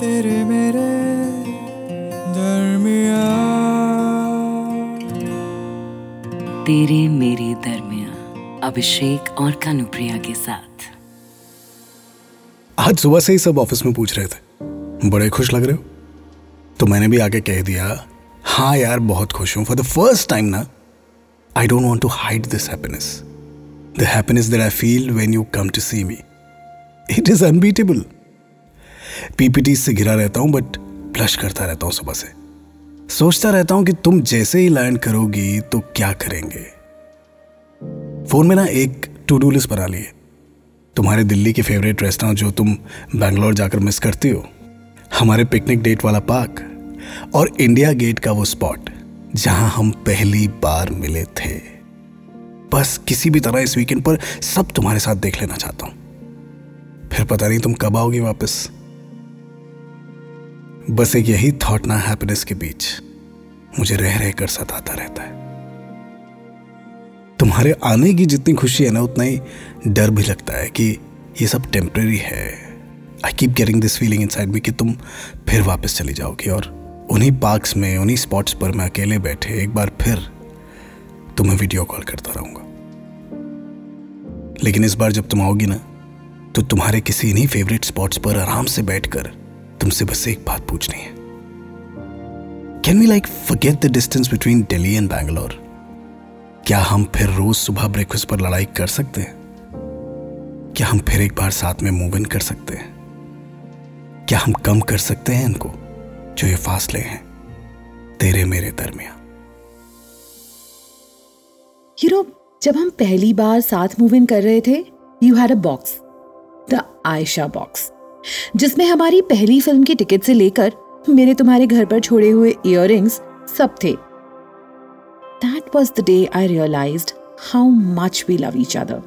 तेरे मेरे दरमिया तेरे मेरे दरमिया अभिषेक और कानुप्रिया के साथ। आज सुबह से ही सब ऑफ़िस में पूछ रहे थे। बड़े खुश लग रहे हो? तो मैंने भी आगे कह दिया हाँ यार बहुत खुश हूँ। फॉर द फ़र्स्ट टाइम ना I don't want to hide this happiness the happiness that I feel when you come to see me it is unbeatable PPT से घिरा रहता हूँ बट ब्लश करता रहता हूँ सुबह से। सोचता रहता हूँ कि तुम जैसे ही लैंड करोगी तो क्या करेंगे। फ़ोन में ना एक टू डू लिस्ट बना ली है तुम्हारे दिल्ली के फेवरेट रेस्टोरेंट जो तुम बैंगलोर जाकर मिस करती हो। हमारे पिकनिक डेट वाला पार्क और इंडिया गेट का वो स्पॉट जहाँ हम पहली बार मिले थे। बस किसी भी तरह इस वीकेंड पर सब तुम्हारे साथ देख लेना चाहता हूँ। फिर पता नहीं तुम कब आओगी वापस। बस एक यही थॉट ना हैप्पीनेस के बीच मुझे रह रह कर सताता रहता है। तुम्हारे आने की जितनी खुशी है ना, उतना ही डर भी लगता है कि ये सब टेम्परेरी है। I keep getting this feeling inside me कि तुम फिर वापस चली जाओगी और उन्हीं पार्क्स में, उन्हीं स्पॉट्स पर मैं अकेले बैठे एक बार फिर तुम्हें वीडियो कॉल करता रहूँगा। लेकिन इस बार जब तुम आओगी ना तो तुम्हारे किसी इन्हीं फेवरेट स्पॉट्स पर आराम से बैठकर तुमसे बस एक बात पूछनी है। Can we like forget the distance between Delhi and Bangalore क्या हम फिर रोज सुबह ब्रेकफास्ट पर लड़ाई कर सकते हैं? क्या हम फिर एक बार साथ में मूव इन कर सकते हैं? क्या हम कम कर सकते हैं इनको, जो ये फासले हैं, तेरे मेरे दरमिया यू नो जब हम पहली बार साथ मूव इन कर रहे थे you had a box the Ayesha box जिसमें हमारी पहली फ़िल्म की टिकट से लेकर मेरे तुम्हारे घर पर छोड़े हुए इयर सब थे। That was the day I realize how much we love each other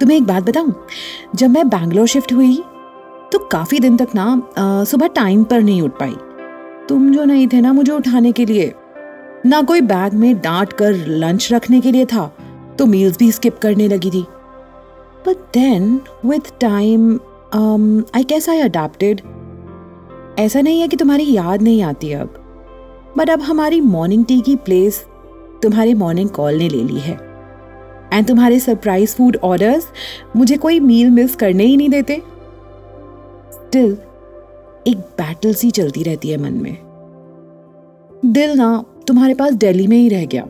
तुम्हें एक बात बताऊँ? जब मैं बैंगलोर शिफ्ट हुई तो काफ़ी दिन तक ना सुबह टाइम पर नहीं उठ पाई। तुम जो नहीं थे ना मुझे उठाने के लिए, ना कोई बैग में डांट कर लंच रखने के लिए था तो मील्स भी स्किप करने लगी थी। But then with time I guess I adapted ऐसा नहीं है कि तुम्हारी याद नहीं आती अब। बट अब हमारी मॉर्निंग टी की प्लेस तुम्हारी मॉर्निंग कॉल ने ले ली है। एंड तुम्हारे सरप्राइज़ फ़ूड ऑर्डर्स मुझे कोई मील मिस करने ही नहीं देते। स्टिल एक बैटल सी चलती रहती है मन में। दिल ना तुम्हारे पास दिल्ली में ही रह गया।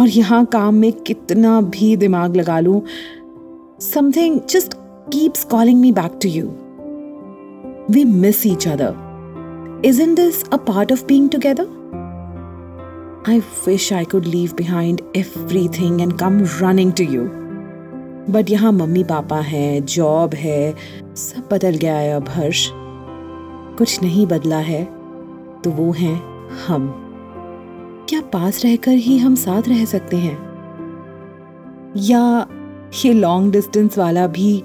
और यहाँ काम में कितना भी दिमाग लगा लूँ something just calling me back to you we miss each other is in this a part of being together I wish I could leave behind everything and come running to you. But यहाँ mummy papa हैं job है, सब बदल गया है अब, हर्ष। कुछ नहीं बदला है तो वो हैं हम। क्या पास रहकर ही हम साथ रह सकते हैं? या ये लॉन्ग डिस्टेंस वाला भी